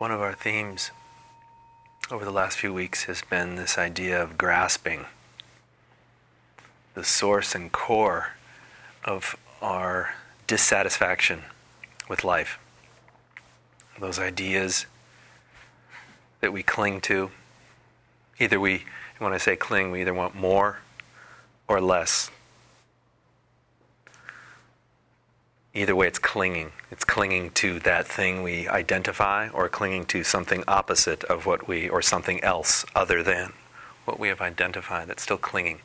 One of our themes over the last few weeks has been this idea of grasping the source and core of our dissatisfaction with life. Those ideas that we cling to. Either we, when I say cling, we either want more or less. Either way, it's clinging. It's clinging to that thing we identify or clinging to something opposite of what we, or something else other than what we have identified that's still clinging.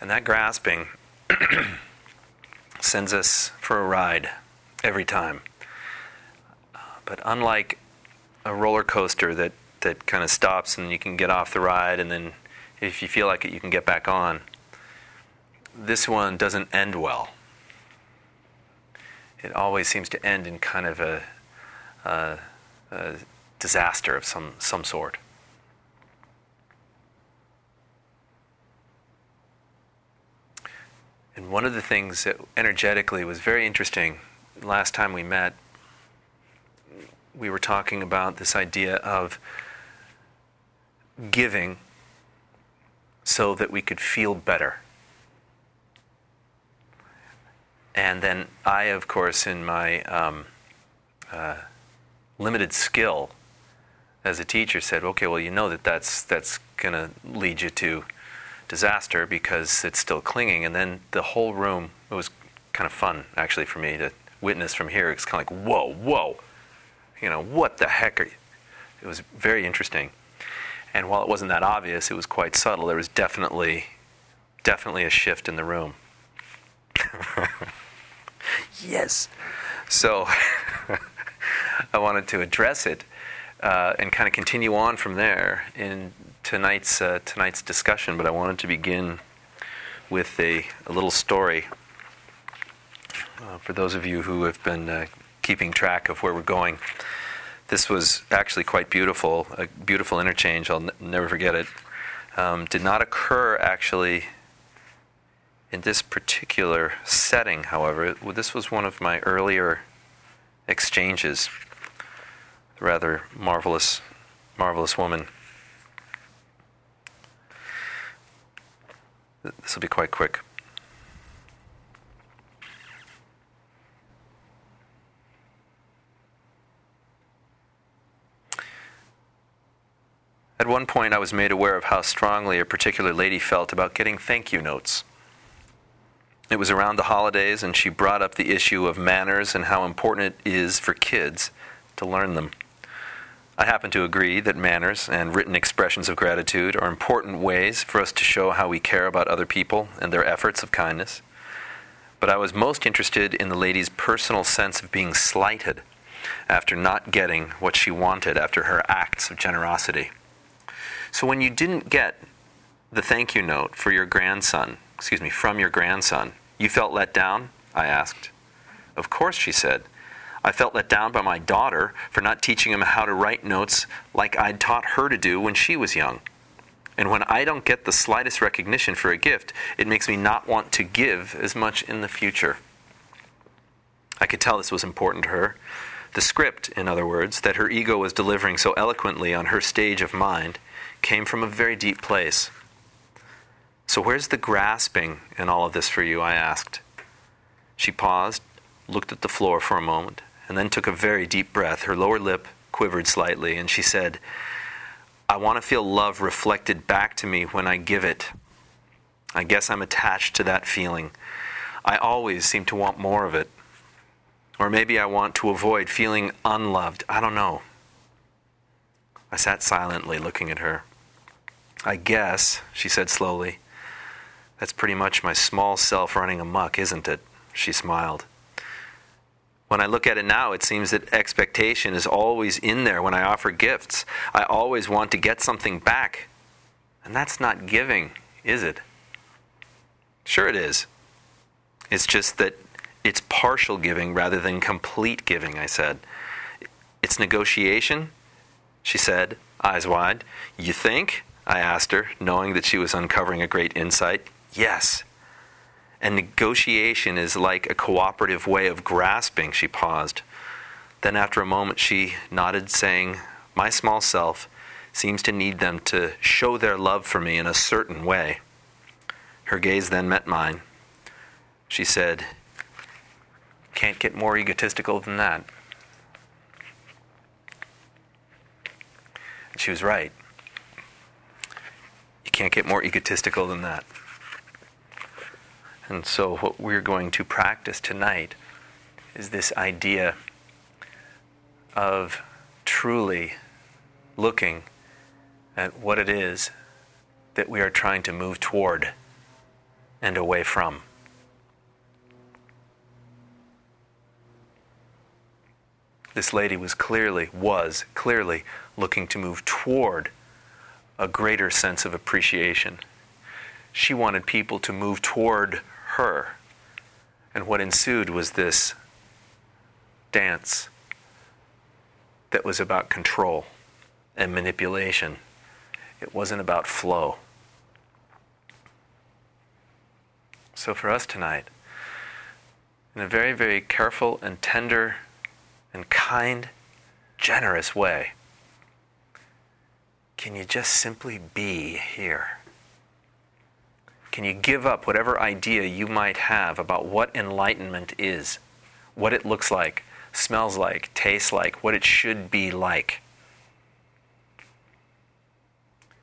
And that grasping sends us for a ride every time. But unlike a roller coaster that, that kind of stops and you can get off the ride, and then if you feel like it, you can get back on, this one doesn't end well. It always seems to end in kind of a, a, a disaster of some, some sort. And one of the things that energetically was very interesting last time we met, we were talking about this idea of giving so that we could feel better. And then I, of course, in my um, uh, limited skill as a teacher, said, "Okay, well, you know that that's that's going to lead you to disaster because it's still clinging. And then the whole room, it was kind of fun actually for me to witness from here. It's kind of like, whoa, whoa, you know, what the heck are you? It was very interesting. And while it wasn't that obvious, it was quite subtle. There was definitely, definitely a shift in the room. yes. So I wanted to address it uh, and kind of continue on from there in tonight's uh, tonight's discussion, but I wanted to begin with a, a little story uh, for those of you who have been uh, keeping track of where we're going. This was actually quite beautiful, a beautiful interchange. I'll n- never forget it. Um, did not occur actually in this particular setting, however. This was one of my earlier exchanges. Rather marvelous, marvelous woman. This will be quite quick. At one point, I was made aware of how strongly a particular lady felt about getting thank you notes. It was around the holidays, and she brought up the issue of manners and how important it is for kids to learn them. I happen to agree that manners and written expressions of gratitude are important ways for us to show how we care about other people and their efforts of kindness. But I was most interested in the lady's personal sense of being slighted after not getting what she wanted after her acts of generosity. So when you didn't get the thank you note for your grandson, excuse me, from your grandson, you felt let down? I asked. Of course, she said. I felt let down by my daughter for not teaching him how to write notes like I'd taught her to do when she was young. And when I don't get the slightest recognition for a gift, it makes me not want to give as much in the future. I could tell this was important to her. The script, in other words, that her ego was delivering so eloquently on her stage of mind came from a very deep place. So, where's the grasping in all of this for you? I asked. She paused, looked at the floor for a moment, and then took a very deep breath. Her lower lip quivered slightly, and she said, I want to feel love reflected back to me when I give it. I guess I'm attached to that feeling. I always seem to want more of it. Or maybe I want to avoid feeling unloved. I don't know. I sat silently looking at her. I guess, she said slowly, that's pretty much my small self running amuck, isn't it? She smiled. When I look at it now, it seems that expectation is always in there when I offer gifts. I always want to get something back. And that's not giving, is it? Sure, it is. It's just that it's partial giving rather than complete giving, I said. It's negotiation, she said, eyes wide. You think? I asked her, knowing that she was uncovering a great insight. Yes. And negotiation is like a cooperative way of grasping, she paused. Then, after a moment, she nodded, saying, My small self seems to need them to show their love for me in a certain way. Her gaze then met mine. She said, Can't get more egotistical than that. And she was right. You can't get more egotistical than that. And so, what we're going to practice tonight is this idea of truly looking at what it is that we are trying to move toward and away from. This lady was clearly, was clearly looking to move toward a greater sense of appreciation. She wanted people to move toward her. And what ensued was this dance that was about control and manipulation. It wasn't about flow. So, for us tonight, in a very, very careful and tender and kind, generous way, can you just simply be here? Can you give up whatever idea you might have about what enlightenment is, what it looks like, smells like, tastes like, what it should be like?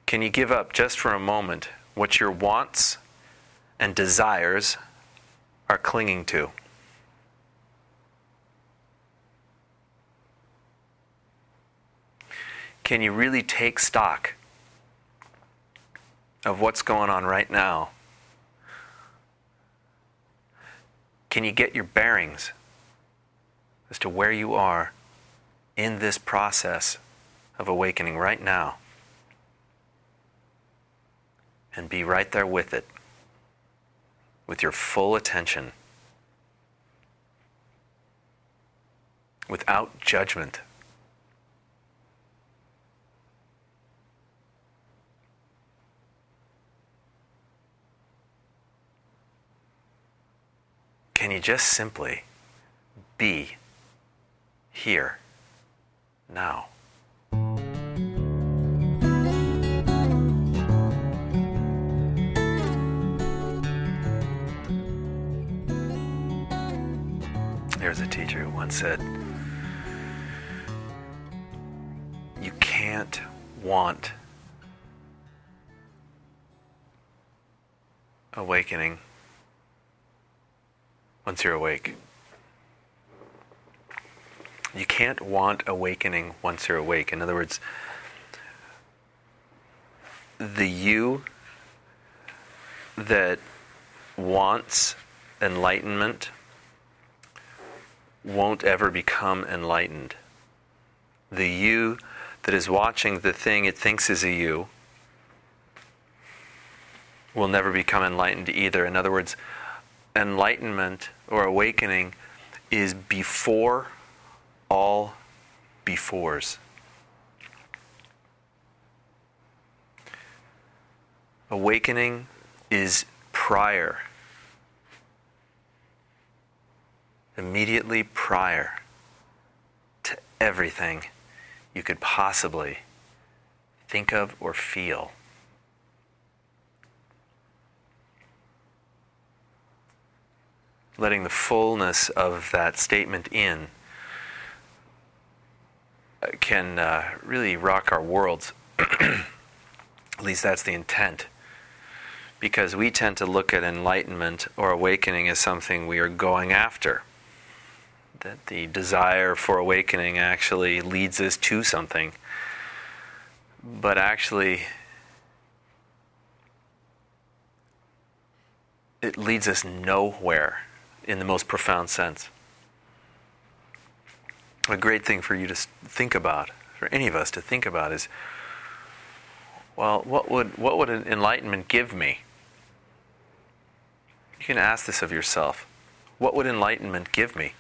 Can you give up just for a moment what your wants and desires are clinging to? Can you really take stock of what's going on right now? Can you get your bearings as to where you are in this process of awakening right now? And be right there with it, with your full attention, without judgment. Can you just simply be here now? There's a teacher who once said, You can't want awakening once you're awake. You can't want awakening once you're awake. In other words, the you that wants enlightenment won't ever become enlightened. The you that is watching the thing it thinks is a you will never become enlightened either. In other words, enlightenment or awakening is before all befores. Awakening is prior, immediately prior to everything you could possibly think of or feel. Letting the fullness of that statement in uh, can uh, really rock our worlds. At least that's the intent. Because we tend to look at enlightenment or awakening as something we are going after. That the desire for awakening actually leads us to something. But actually, it leads us nowhere in the most profound sense. A great thing for you to think about, for any of us to think about, is well, what would, what would enlightenment give me? You can ask this of yourself. What would enlightenment give me?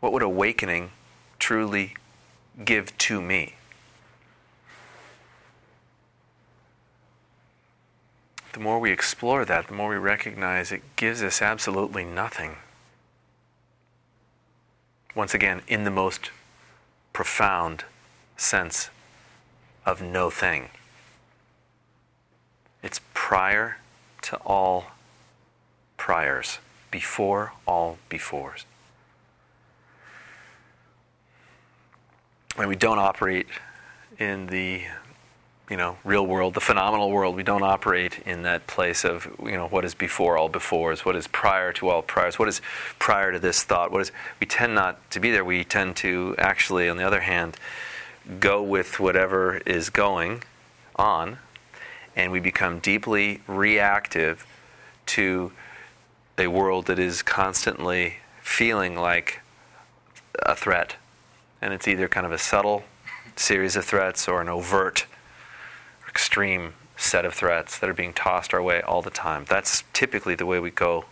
What would awakening truly give to me? The more we explore that, the more we recognize it gives us absolutely nothing. Once again, in the most profound sense of no thing. It's prior to all priors, before all befores. And we don't operate in the you know real world, the phenomenal world. We don't operate in that place of you know what is before all befores, what is prior to all priors, what is prior to this thought. What is we tend not to be there. We tend to actually, on the other hand, go with whatever is going on and we become deeply reactive to a world that is constantly feeling like a threat. And it's either kind of a subtle series of threats or an overt, extreme set of threats that are being tossed our way all the time. That's typically the way we go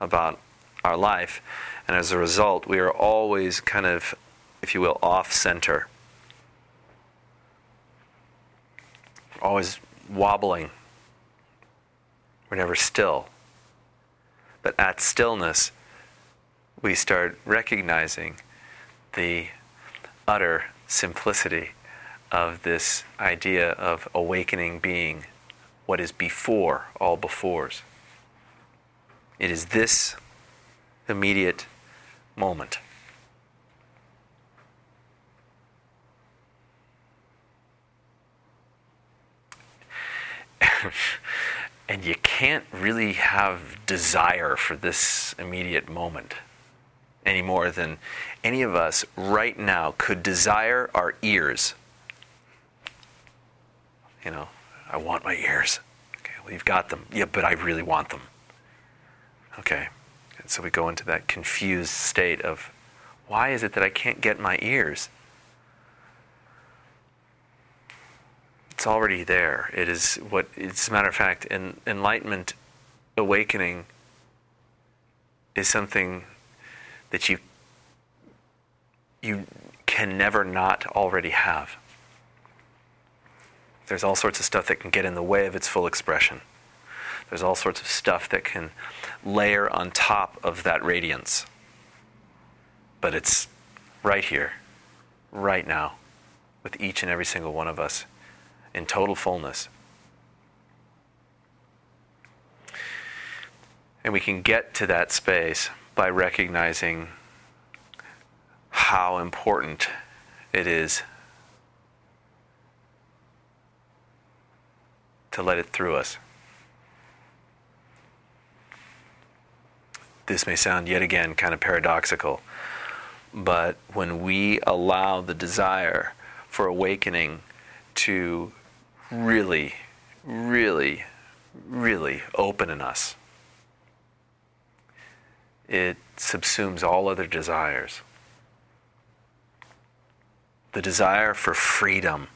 about our life. And as a result, we are always kind of, if you will, off center. Always wobbling. We're never still. But at stillness, we start recognizing the utter simplicity of this idea of awakening being what is before all befores. It is this immediate moment. and you can't really have desire for this immediate moment any more than any of us right now could desire our ears. You know, I want my ears. Okay, well, you've got them. Yeah, but I really want them. Okay, and so we go into that confused state of why is it that I can't get my ears? it's already there. It is what, as a matter of fact, en- enlightenment, awakening is something that you you can never not already have. There's all sorts of stuff that can get in the way of its full expression. There's all sorts of stuff that can layer on top of that radiance. But it's right here, right now, with each and every single one of us in total fullness. And we can get to that space by recognizing how important it is to let it through us. This may sound yet again kind of paradoxical, but when we allow the desire for awakening to really, really, really open in us. It subsumes all other desires. The desire for freedom.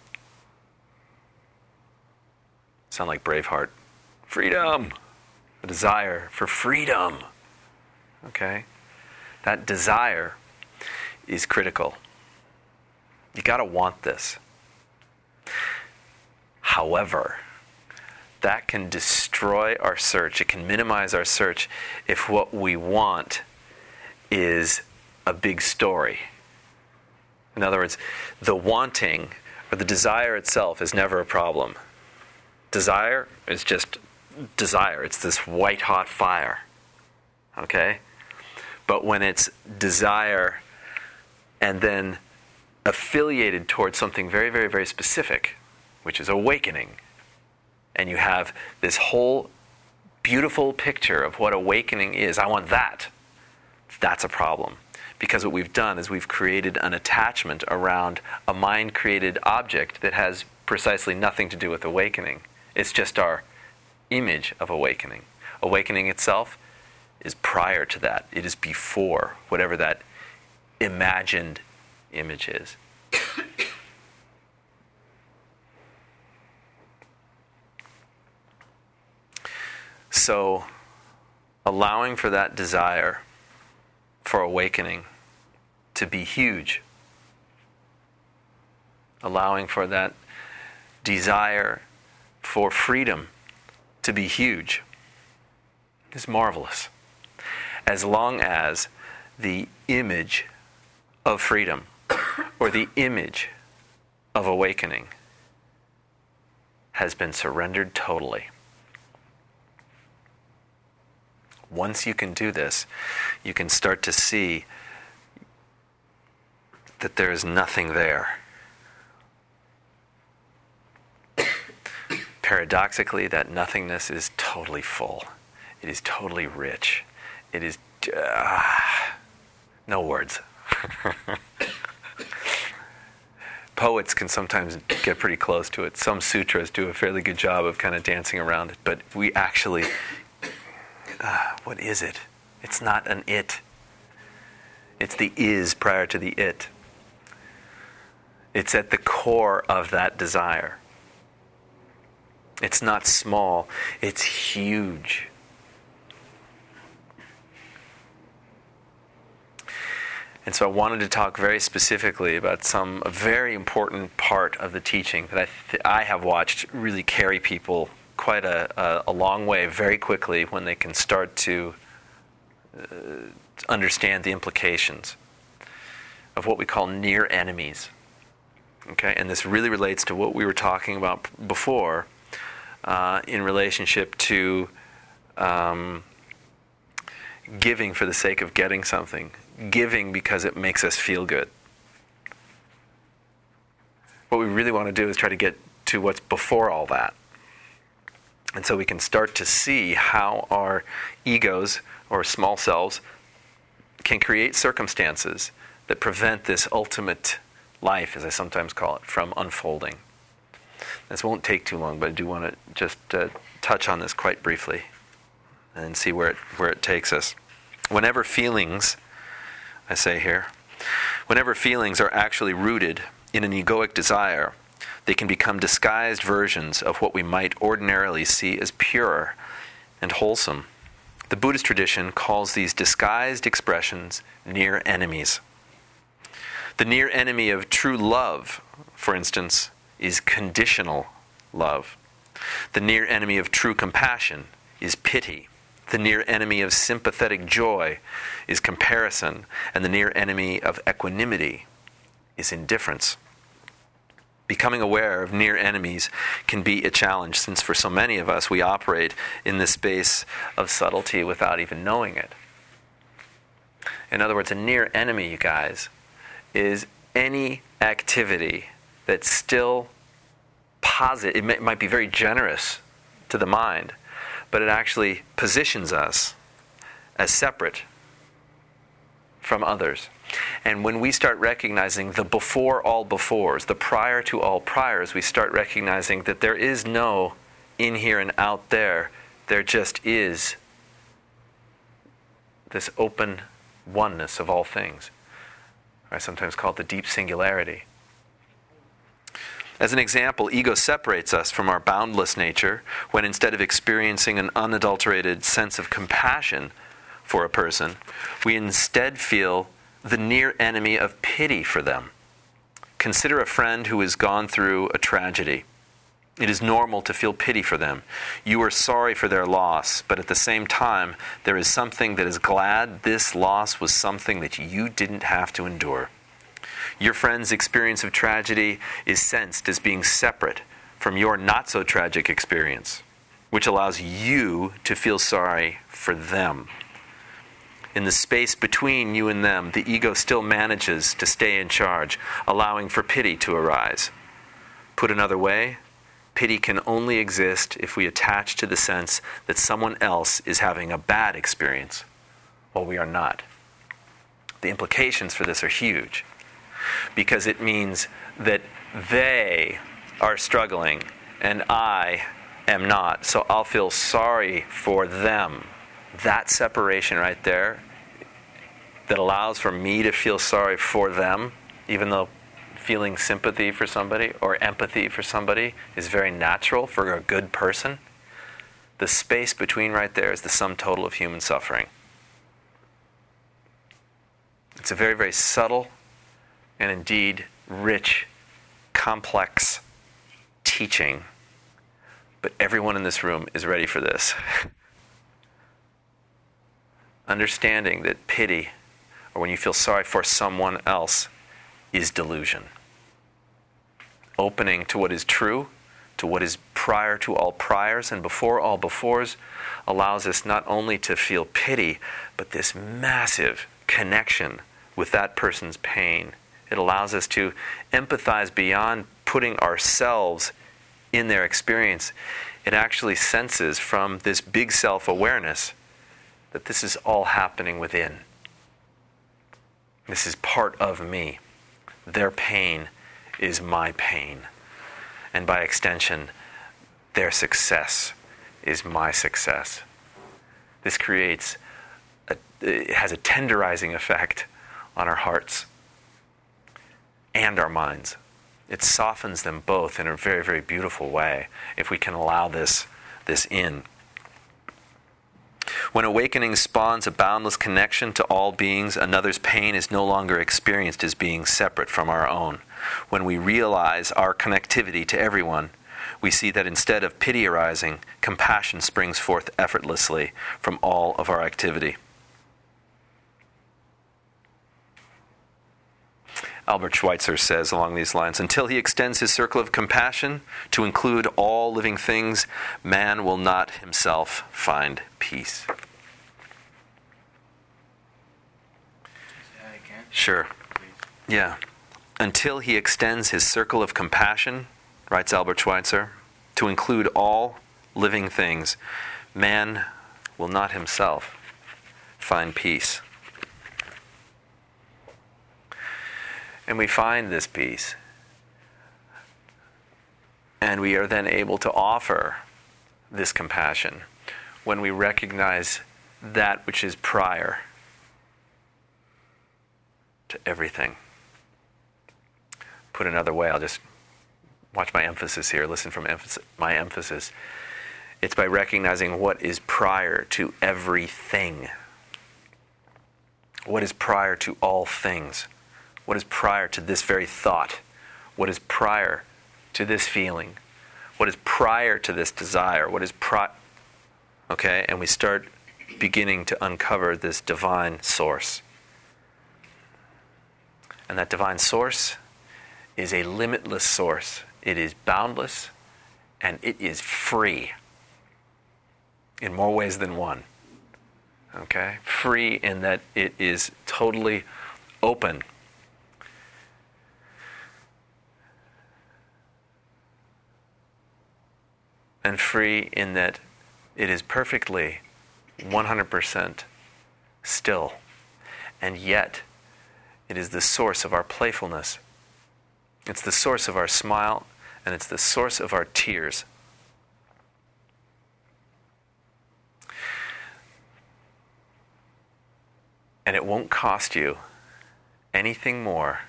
Sound like Braveheart. Freedom! The desire for freedom. Okay? That desire is critical. You got to want this. However, that can destroy our search. It can minimize our search if what we want is a big story. In other words, the wanting or the desire itself is never a problem. Desire is just desire, it's this white hot fire. Okay? But when it's desire and then affiliated towards something very, very, very specific, which is awakening. And you have this whole beautiful picture of what awakening is. I want that. That's a problem. Because what we've done is we've created an attachment around a mind created object that has precisely nothing to do with awakening. It's just our image of awakening. Awakening itself is prior to that. It is before whatever that imagined image is. so, allowing for that desire for awakening to be huge, allowing for that desire for freedom to be huge is marvelous. As long as the image of freedom or the image of awakening has been surrendered totally. Once you can do this, you can start to see that there is nothing there. Paradoxically, that nothingness is totally full. It is totally rich. It is uh, no words. Poets can sometimes get pretty close to it. Some sutras do a fairly good job of kind of dancing around it, but we actually, uh, what is it? It's not an it. It's the is prior to the it. It's at the core of that desire. It's not small, it's huge. And so I wanted to talk very specifically about some a very important part of the teaching that I, th- I have watched really carry people quite a, a, a, long way very quickly when they can start to uh, understand the implications of what we call near enemies. Okay, and this really relates to what we were talking about before uh, in relationship to um, giving for the sake of getting something giving because it makes us feel good. What we really want to do is try to get to what's before all that. And so we can start to see how our egos or small selves can create circumstances that prevent this ultimate life, as I sometimes call it, from unfolding. This won't take too long, but I do want to just uh, touch on this quite briefly and see where it, where it takes us. Whenever feelings I say here. Whenever feelings are actually rooted in an egoic desire, they can become disguised versions of what we might ordinarily see as pure and wholesome. The Buddhist tradition calls these disguised expressions near enemies. The near enemy of true love, for instance, is conditional love. The near enemy of true compassion is pity. The near enemy of sympathetic joy is comparison, and the near enemy of equanimity is indifference. Becoming aware of near enemies can be a challenge, since for so many of us we operate in this space of subtlety without even knowing it. In other words, a near enemy, you guys, is any activity that's still positive, it, may, it might be very generous to the mind but it actually positions us as separate from others. And when we start recognizing the before all befores, the prior to all priors, we start recognizing that there is no in here and out there. There just is this open oneness of all things. I sometimes call it the deep singularity. As an example, ego separates us from our boundless nature when instead of experiencing an unadulterated sense of compassion for a person, we instead feel the near enemy of pity for them. Consider a friend who has gone through a tragedy. It is normal to feel pity for them. You are sorry for their loss, but at the same time, there is something that is glad this loss was something that you didn't have to endure. Your friend's experience of tragedy is sensed as being separate from your not so tragic experience, which allows you to feel sorry for them. In the space between you and them, the ego still manages to stay in charge, allowing for pity to arise. Put another way, pity can only exist if we attach to the sense that someone else is having a bad experience while we are not. The implications for this are huge because it means that they are struggling and I am not. So I'll feel sorry for them that separation right there that allows for me to feel sorry for them, even though feeling sympathy for somebody or empathy for somebody is very natural for a good person, the space between right there is the sum total of human suffering. It's a very, very subtle and indeed rich, complex teaching, but everyone in this room is ready for this. Understanding that pity, or when you feel sorry for someone else, is delusion. Opening to what is true, to what is prior to all priors and before all befores, allows us not only to feel pity, but this massive connection with that person's pain. It allows us to empathize beyond putting ourselves in their experience. It actually senses from this big self awareness that this is all happening within. This is part of me. Their pain is my pain. And by extension, their success is my success. This creates, a, it has a tenderizing effect on our hearts and our minds. It softens them both in a very, very beautiful way if we can allow this, this in. When awakening spawns a boundless connection to all beings, another's pain is no longer experienced as being separate from our own. When we realize our connectivity to everyone, we see that instead of pity arising, compassion springs forth effortlessly from all of our activity. Albert Schweitzer says along these lines Until he extends his circle of compassion to include all living things, man will not himself find peace. Sure. Yeah. Until he extends his circle of compassion, writes Albert Schweitzer, to include all living things, man will not himself find peace. And we find this peace. And we are then able to offer this compassion when we recognize that which is prior to everything. Put another way, I'll just watch my emphasis here, listen from emphasis, my emphasis. It's by recognizing what is prior to everything. What is prior to all things. What is prior to this very thought? What is prior to this feeling? What is prior to this desire? What is pri Okay, and we start beginning to uncover this divine source. And that divine source is a limitless source. It is boundless and it is free in more ways than one. Okay? Free in that it is totally open and free in that it is perfectly 100% still. And yet, it is the source of our playfulness. It's the source of our smile, and it's the source of our tears. And it won't cost you anything more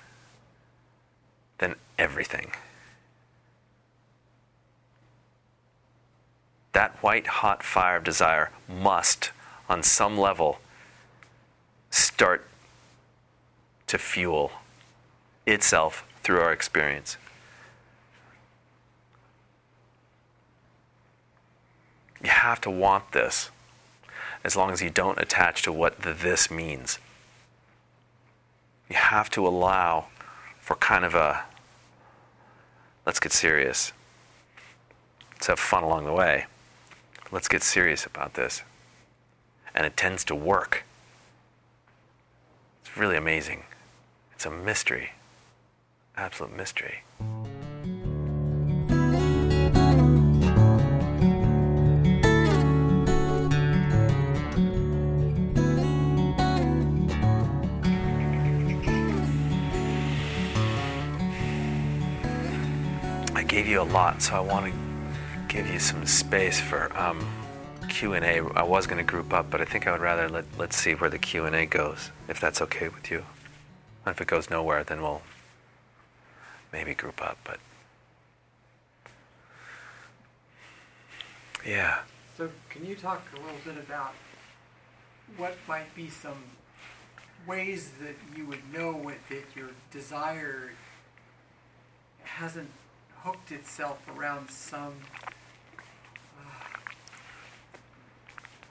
than everything. That white hot fire of desire must, on some level, start to fuel itself through our experience. You have to want this as long as you don't attach to what the this means. You have to allow for kind of a let's get serious. Let's have fun along the way. Let's get serious about this. And it tends to work. It's really amazing. It's a mystery. Absolute mystery. I gave you a lot, so I want to give you some space for um, Q and A. I was going to group up, but I think I would rather let let's see where the Q and A goes, if that's okay with you. And if it goes nowhere, then we'll maybe group up. But yeah. So, can you talk a little bit about what might be some ways that you would know that your desire hasn't hooked itself around some uh,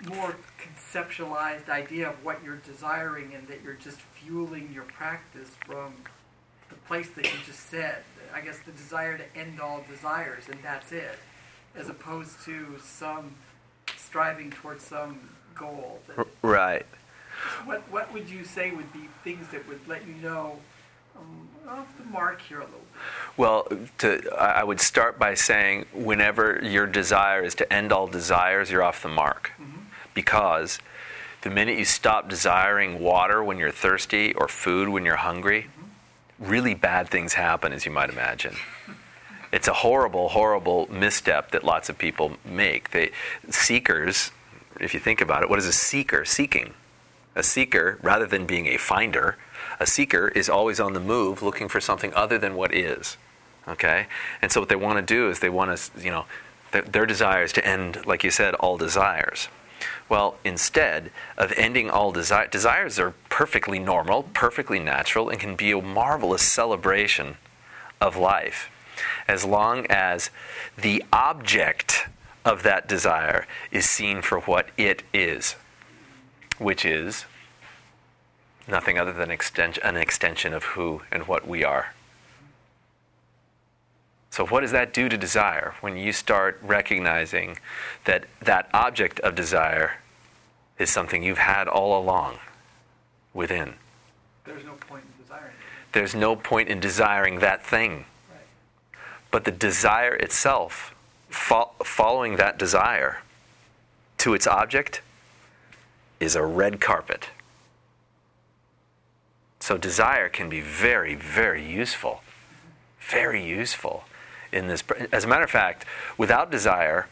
more conceptualized idea of what you're desiring and that you're just fueling your practice from the place that you just said. I guess the desire to end all desires and that's it, as opposed to some striving towards some goal. That, Right. what what would you say would be things that would let you know um, off the mark here a little bit? Well, to, I I would start by saying whenever your desire is to end all desires, you're off the mark. Because the minute you stop desiring water when you're thirsty or food when you're hungry, really bad things happen, as you might imagine. It's a horrible, horrible misstep that lots of people make. They, seekers, if you think about it, what is a seeker seeking? A seeker, rather than being a finder, a seeker is always on the move looking for something other than what is. Okay? And so what they want to do is they want to, you know, their, their desire is to end, like you said, all desires. Well, instead of ending all desire, desires are perfectly normal, perfectly natural, and can be a marvelous celebration of life as long as the object of that desire is seen for what it is, which is nothing other than exten- an extension of who and what we are. So, what does that do to desire when you start recognizing that that object of desire is something you've had all along within? There's no point in desiring it. There's no point in desiring that thing. Right. But the desire itself, fo- following that desire to its object, is a red carpet. So desire can be very, very useful. Very useful in this. As a matter of fact, without desire,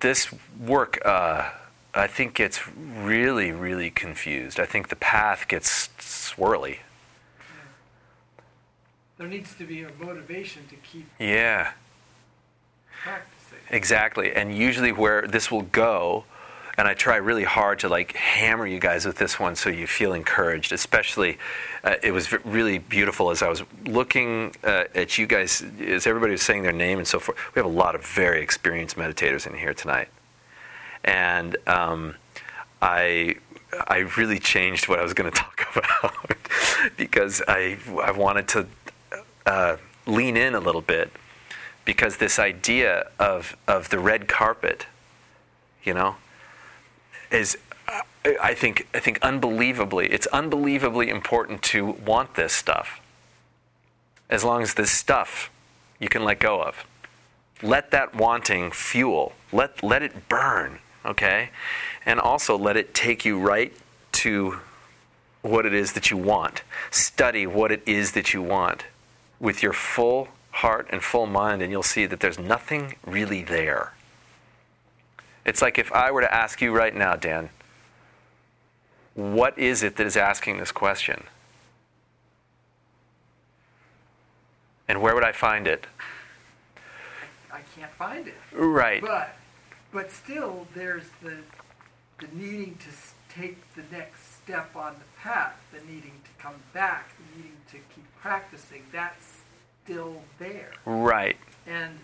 this work, uh, I think, gets really, really confused. I think the path gets swirly. There needs to be a motivation to keep Yeah. practicing. Exactly. And usually where this will go, and I try really hard to like hammer you guys with this one so you feel encouraged, especially uh, it was v- really beautiful as I was looking uh, at you guys, as everybody was saying their name and so forth. We have a lot of very experienced meditators in here tonight. And um, I, I really changed what I was going to talk about because I, I wanted to uh, lean in a little bit because this idea of, of the red carpet, you know, is I think I think unbelievably it's unbelievably important to want this stuff. As long as this stuff you can let go of. Let that wanting fuel. Let let it burn, okay? And also let it take you right to what it is that you want. Study what it is that you want with your full heart and full mind, and you'll see that there's nothing really there. It's like if I were to ask you right now, Dan, what is it that is asking this question? And where would I find it? I can't find it. Right. But but still, there's the the needing to take the next step on the path, the needing to come back, the needing to keep practicing. That's still there. Right. And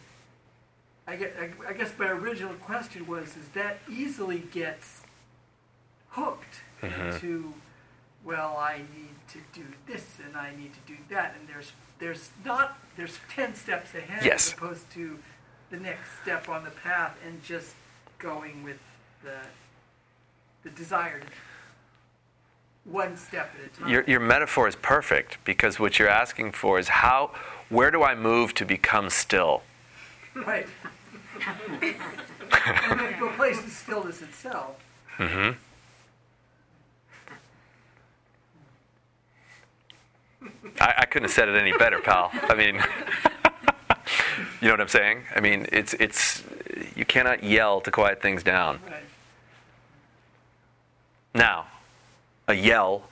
I guess, I guess my original question was: Is that easily gets hooked Mhm. into? Well, I need to do this and I need to do that, and there's there's not there's ten steps ahead Yes. as opposed to the next step on the path and just going with the the desired one step at a time. Your, your metaphor is perfect because what you're asking for is how, where do I move to become still? Right. and then go place in stillness itself. Mm-hmm. I, I couldn't have said it any better, pal. I mean, you know what I'm saying? I mean, it's it's You cannot yell to quiet things down. Right. Now, a yell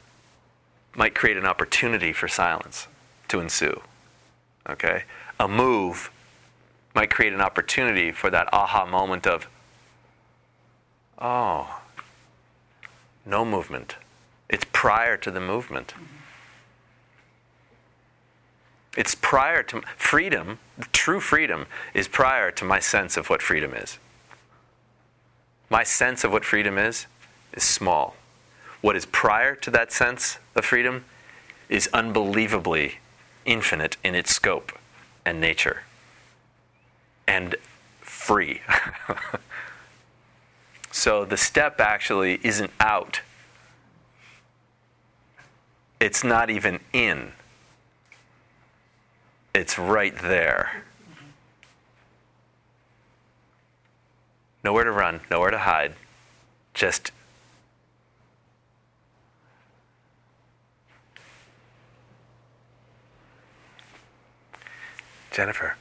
might create an opportunity for silence to ensue. Okay? A move might create an opportunity for that aha moment of, oh, no movement. It's prior to the movement. It's prior to freedom, true freedom is prior to my sense of what freedom is. My sense of what freedom is is small. What is prior to that sense of freedom is unbelievably infinite in its scope and nature and free. so the step actually isn't out, it's not even in, it's right there. Nowhere to run, nowhere to hide, just Jennifer.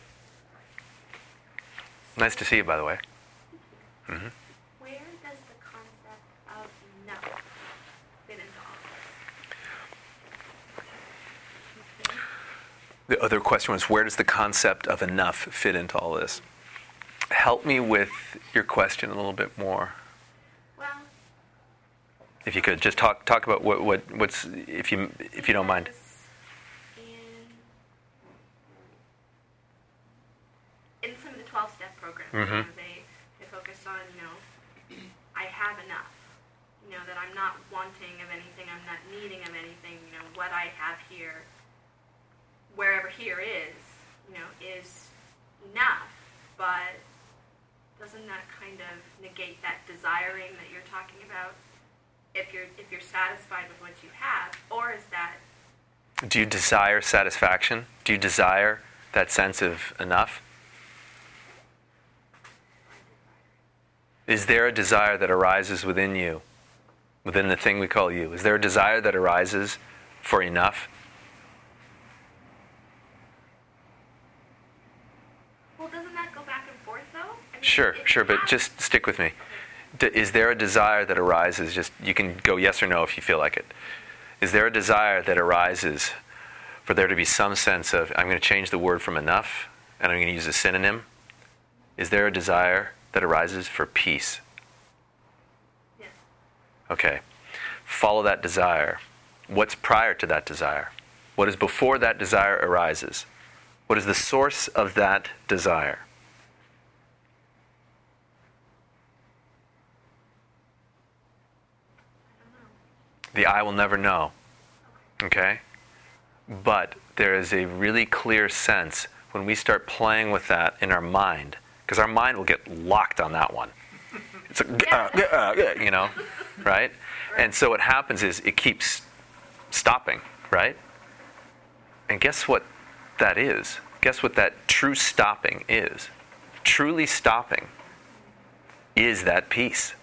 Nice to see you, by the way. Mm-hmm. Where does the concept of no fit into all this? The other question was where does the concept of enough fit into all this? Help me with your question a little bit more. Well, If you could just talk talk about what, what what's if you if you don't mind. because In, in some of the 12 step programs, you Mhm. know, they, they focus on, you know, I have enough. You know, that I'm not wanting of anything, I'm not needing of anything. You know, what I have here, wherever here is, you know, is enough. But doesn't that kind of negate that desiring that you're talking about? If you're if you're satisfied with what you have, or is that Do you desire satisfaction? Do you desire that sense of enough? Is there a desire that arises within you, within the thing we call you? Is there a desire that arises for enough? well? Doesn't that go back and forth though? I mean, Sure, sure, but just stick with me. D- is there a desire that arises? Just you can go yes or no if you feel like it. Is there a desire that arises for there to be some sense of I'm going to change the word from enough and I'm going to use a synonym? Is there a desire that arises for peace? Yes. Okay. Follow that desire. What's prior to that desire? What is before that desire arises? What is the source of that desire? The eye will never know. Okay? But there is a really clear sense when we start playing with that in our mind, because our mind will get locked on that one. It's like, uh, uh, uh, you know, right? And so what happens is it keeps stopping, right? And guess what that is? Guess what that true stopping is? Truly stopping is that peace.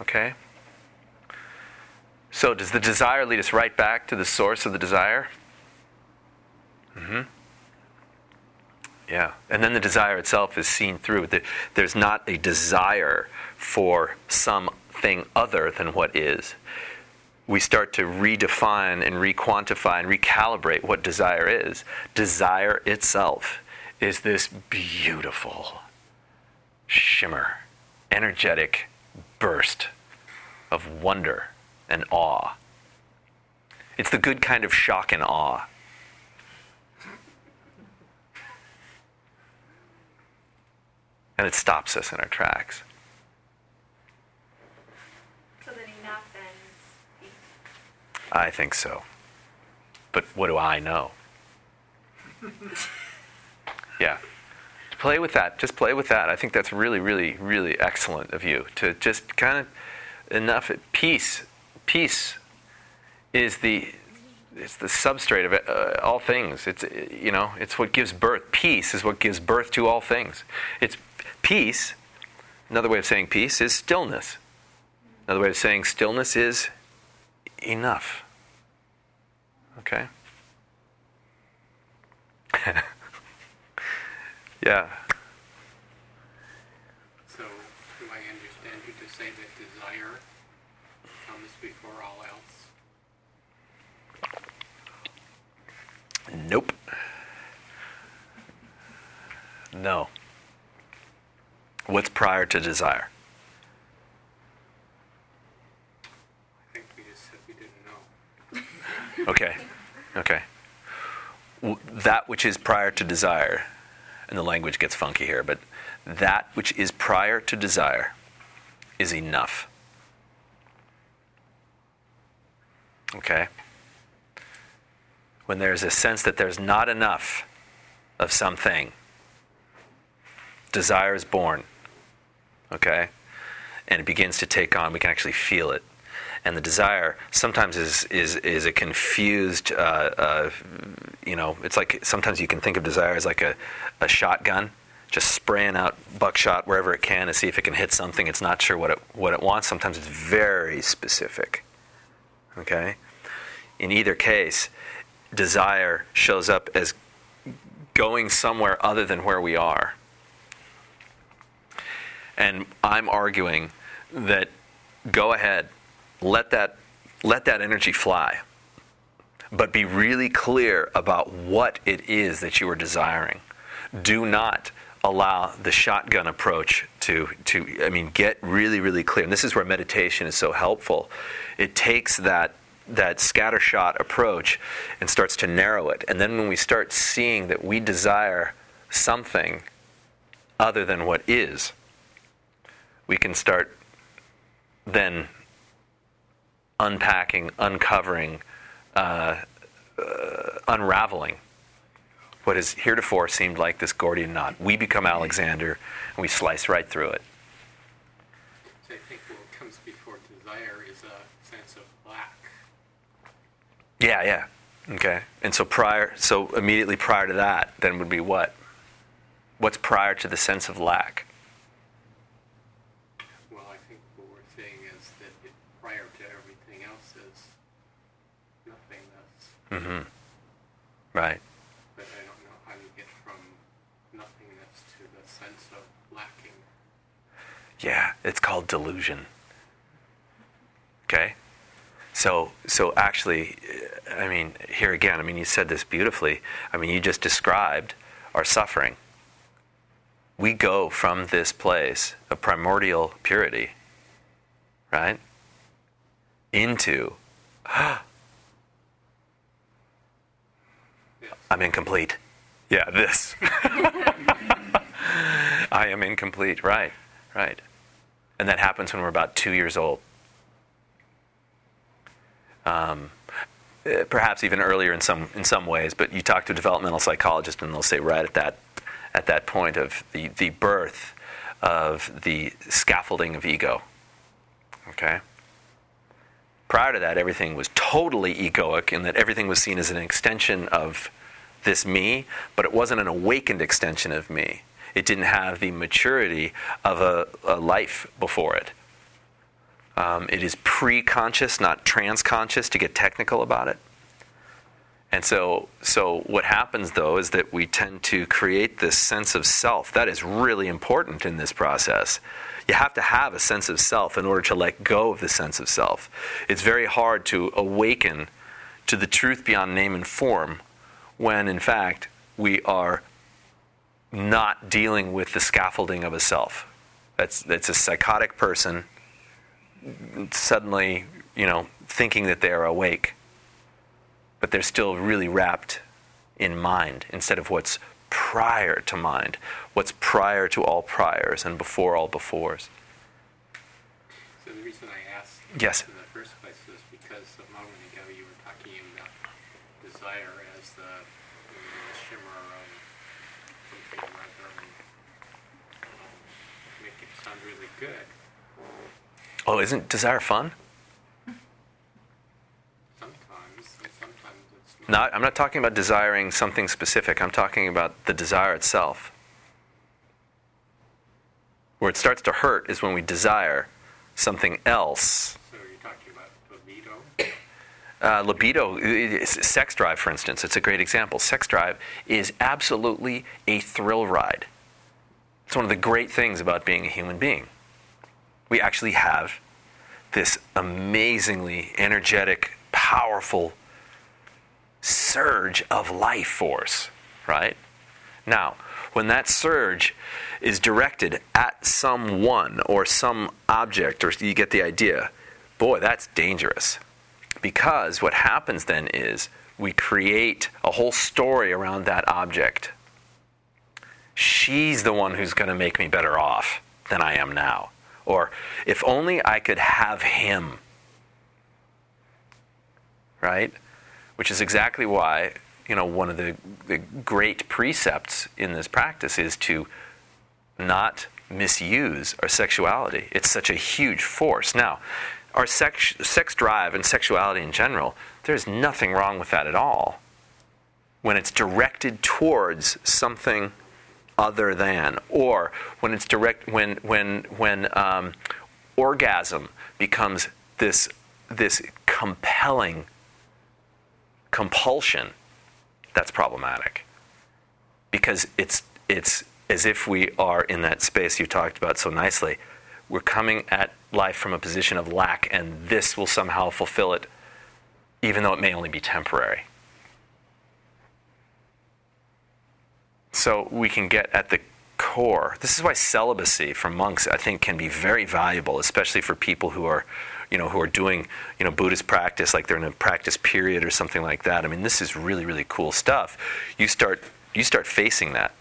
Okay? So, does the desire lead us right back to the source of the desire? hmm Yeah. And then the desire itself is seen through. There's not a desire for something other than what is. We start to redefine and requantify and recalibrate what desire is. Desire itself is this beautiful shimmer, energetic burst of wonder and awe. It's the good kind of shock and awe. And it stops us in our tracks. So then enough then. I think so. But what do I know? yeah. Play with that. Just play with that. I think that's really, really, really excellent of you to just kind of enough. at Peace, peace is the it's the substrate of it, uh, all things. It's you know it's what gives birth. Peace is what gives birth to all things. It's Peace, another way of saying peace, is stillness. Another way of saying stillness is enough. Okay? yeah. So, do I understand you to say that desire comes before all else? Nope. No. What's prior to desire? I think we just said we didn't know. Okay. Okay. W- That which is prior to desire, and the language gets funky here, but that which is prior to desire is enough. Okay? When there's a sense that there's not enough of something, desire is born. Okay? And it begins to take on, we can actually feel it. And the desire sometimes is is is a confused uh, uh, you know it's like sometimes you can think of desire as like a, a shotgun just spraying out buckshot wherever it can to see if it can hit something. It's not sure what it what it wants. Sometimes it's very specific okay? In either case desire shows up as going somewhere other than where we are and i'm arguing that go ahead let that let that energy fly. But be really clear about what it is that you are desiring. Do not allow the shotgun approach to to i mean get really really clear. And this is where meditation is so helpful. It takes that that scattershot approach and starts to narrow it. And then when we start seeing that we desire something other than what is we can start then unpacking, uncovering, uh, uh, unraveling what has heretofore seemed like this Gordian knot. We become Alexander and we slice right through it. So I think what comes before desire is a sense of lack. Yeah, yeah. Okay. And so prior, so immediately prior to that, then would be what? What's prior to the sense of lack? Well, I think what we're saying is that it, prior to everything else is nothingness. Mm-hmm. Right. But I don't know how you get from nothingness to the sense of lacking. Yeah, it's called delusion. Okay? So, so actually, I mean, here again, I mean, you said this beautifully. I mean, you just described our suffering. We go from this place of primordial purity, right? Into, Yes. I'm incomplete. Yeah, this. I am incomplete. Right, right. And that happens when we're about two years old. Um, eh, perhaps even earlier in some in some ways. But you talk to a developmental psychologist, and they'll say right at that at that point of the the birth of the scaffolding of ego. Okay. Prior to that, everything was totally egoic, in that everything was seen as an extension of this me, but it wasn't an awakened extension of me. It didn't have the maturity of a, a life before it. Um, it is pre conscious, not trans conscious, to get technical about it. And so, so what happens though is that we tend to create this sense of self. That is really important in this process. You have to have a sense of self in order to let go of the sense of self. It's very hard to awaken to the truth beyond name and form when, in fact, we are not dealing with the scaffolding of a self. That's, that's a psychotic person suddenly, you know, thinking that they are awake, but they're still really wrapped in mind instead of what's prior to mind, what's prior to all priors and before all befores. So the reason I asked Yes. in the first place is because a moment ago you were talking about desire as the, the shimmer of something rather um, make it sound really good. Oh, isn't desire fun? Sometimes, sometimes not. Not, I'm not talking about desiring something specific. I'm talking about the desire itself. Where it starts to hurt is when we desire something else. So you're talking about libido. Uh, libido, sex drive, for instance, it's a great example. Sex drive is absolutely a thrill ride. It's one of the great things about being a human being. We actually have this amazingly energetic, powerful surge of life force, right? Now, when that surge is directed at someone or some object, or you get the idea, boy, that's dangerous. Because what happens then is we create a whole story around that object. She's the one who's going to make me better off than I am now. Or if only I could have him. Right? Which is exactly why, you know, one of the, the great precepts in this practice is to not misuse our sexuality. It's such a huge force. Now, our sex, sex drive and sexuality in general, there's nothing wrong with that at all when it's directed towards something other than, or when it's direct when when when um, orgasm becomes this this compelling compulsion, that's problematic because it's it's as if we are in that space you talked about so nicely. We're coming at life from a position of lack, and this will somehow fulfill it, even though it may only be temporary. So we can get at the core. This is why celibacy for monks, I think, can be very valuable, especially for people who are, you know, who are doing, you know, Buddhist practice, like they're in a practice period or something like that. I mean, this is really, really cool stuff. You start, you start facing that.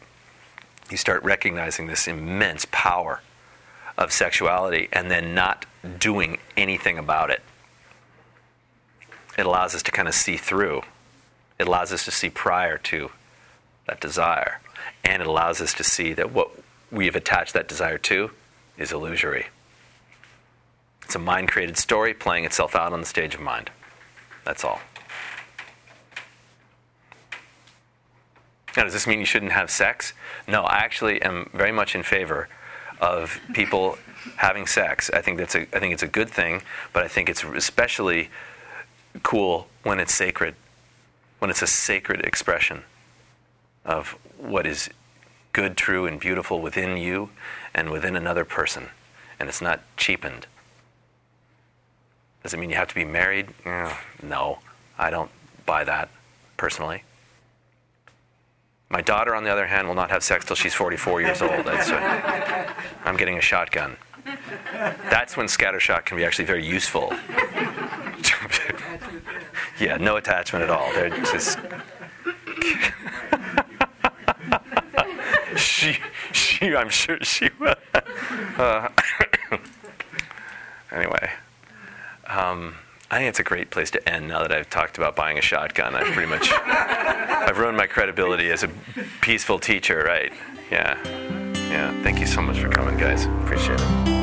You start recognizing this immense power of sexuality, and then not doing anything about it. It allows us to kind of see through. It allows us to see prior to that desire. And it allows us to see that what we have attached that desire to is illusory. It's a mind created story playing itself out on the stage of mind. That's all. Now, does this mean you shouldn't have sex? No, I actually am very much in favor of people having sex. I think that's a, I think it's a good thing, but I think it's especially cool when it's sacred, when it's a sacred expression of what is good, true, and beautiful within you and within another person, and it's not cheapened. Does it mean you have to be married? Mm, no, I don't buy that personally. My daughter, on the other hand, will not have sex till she's 44 years old. I'm getting a shotgun. That's when scattershot can be actually very useful. yeah, no attachment at all. They're just. She, she, I'm sure she will. Uh, anyway, um, I think it's a great place to end now that I've talked about buying a shotgun. I've pretty much, I've ruined my credibility as a peaceful teacher, right? Yeah. Yeah. Thank you so much for coming, guys. Appreciate it.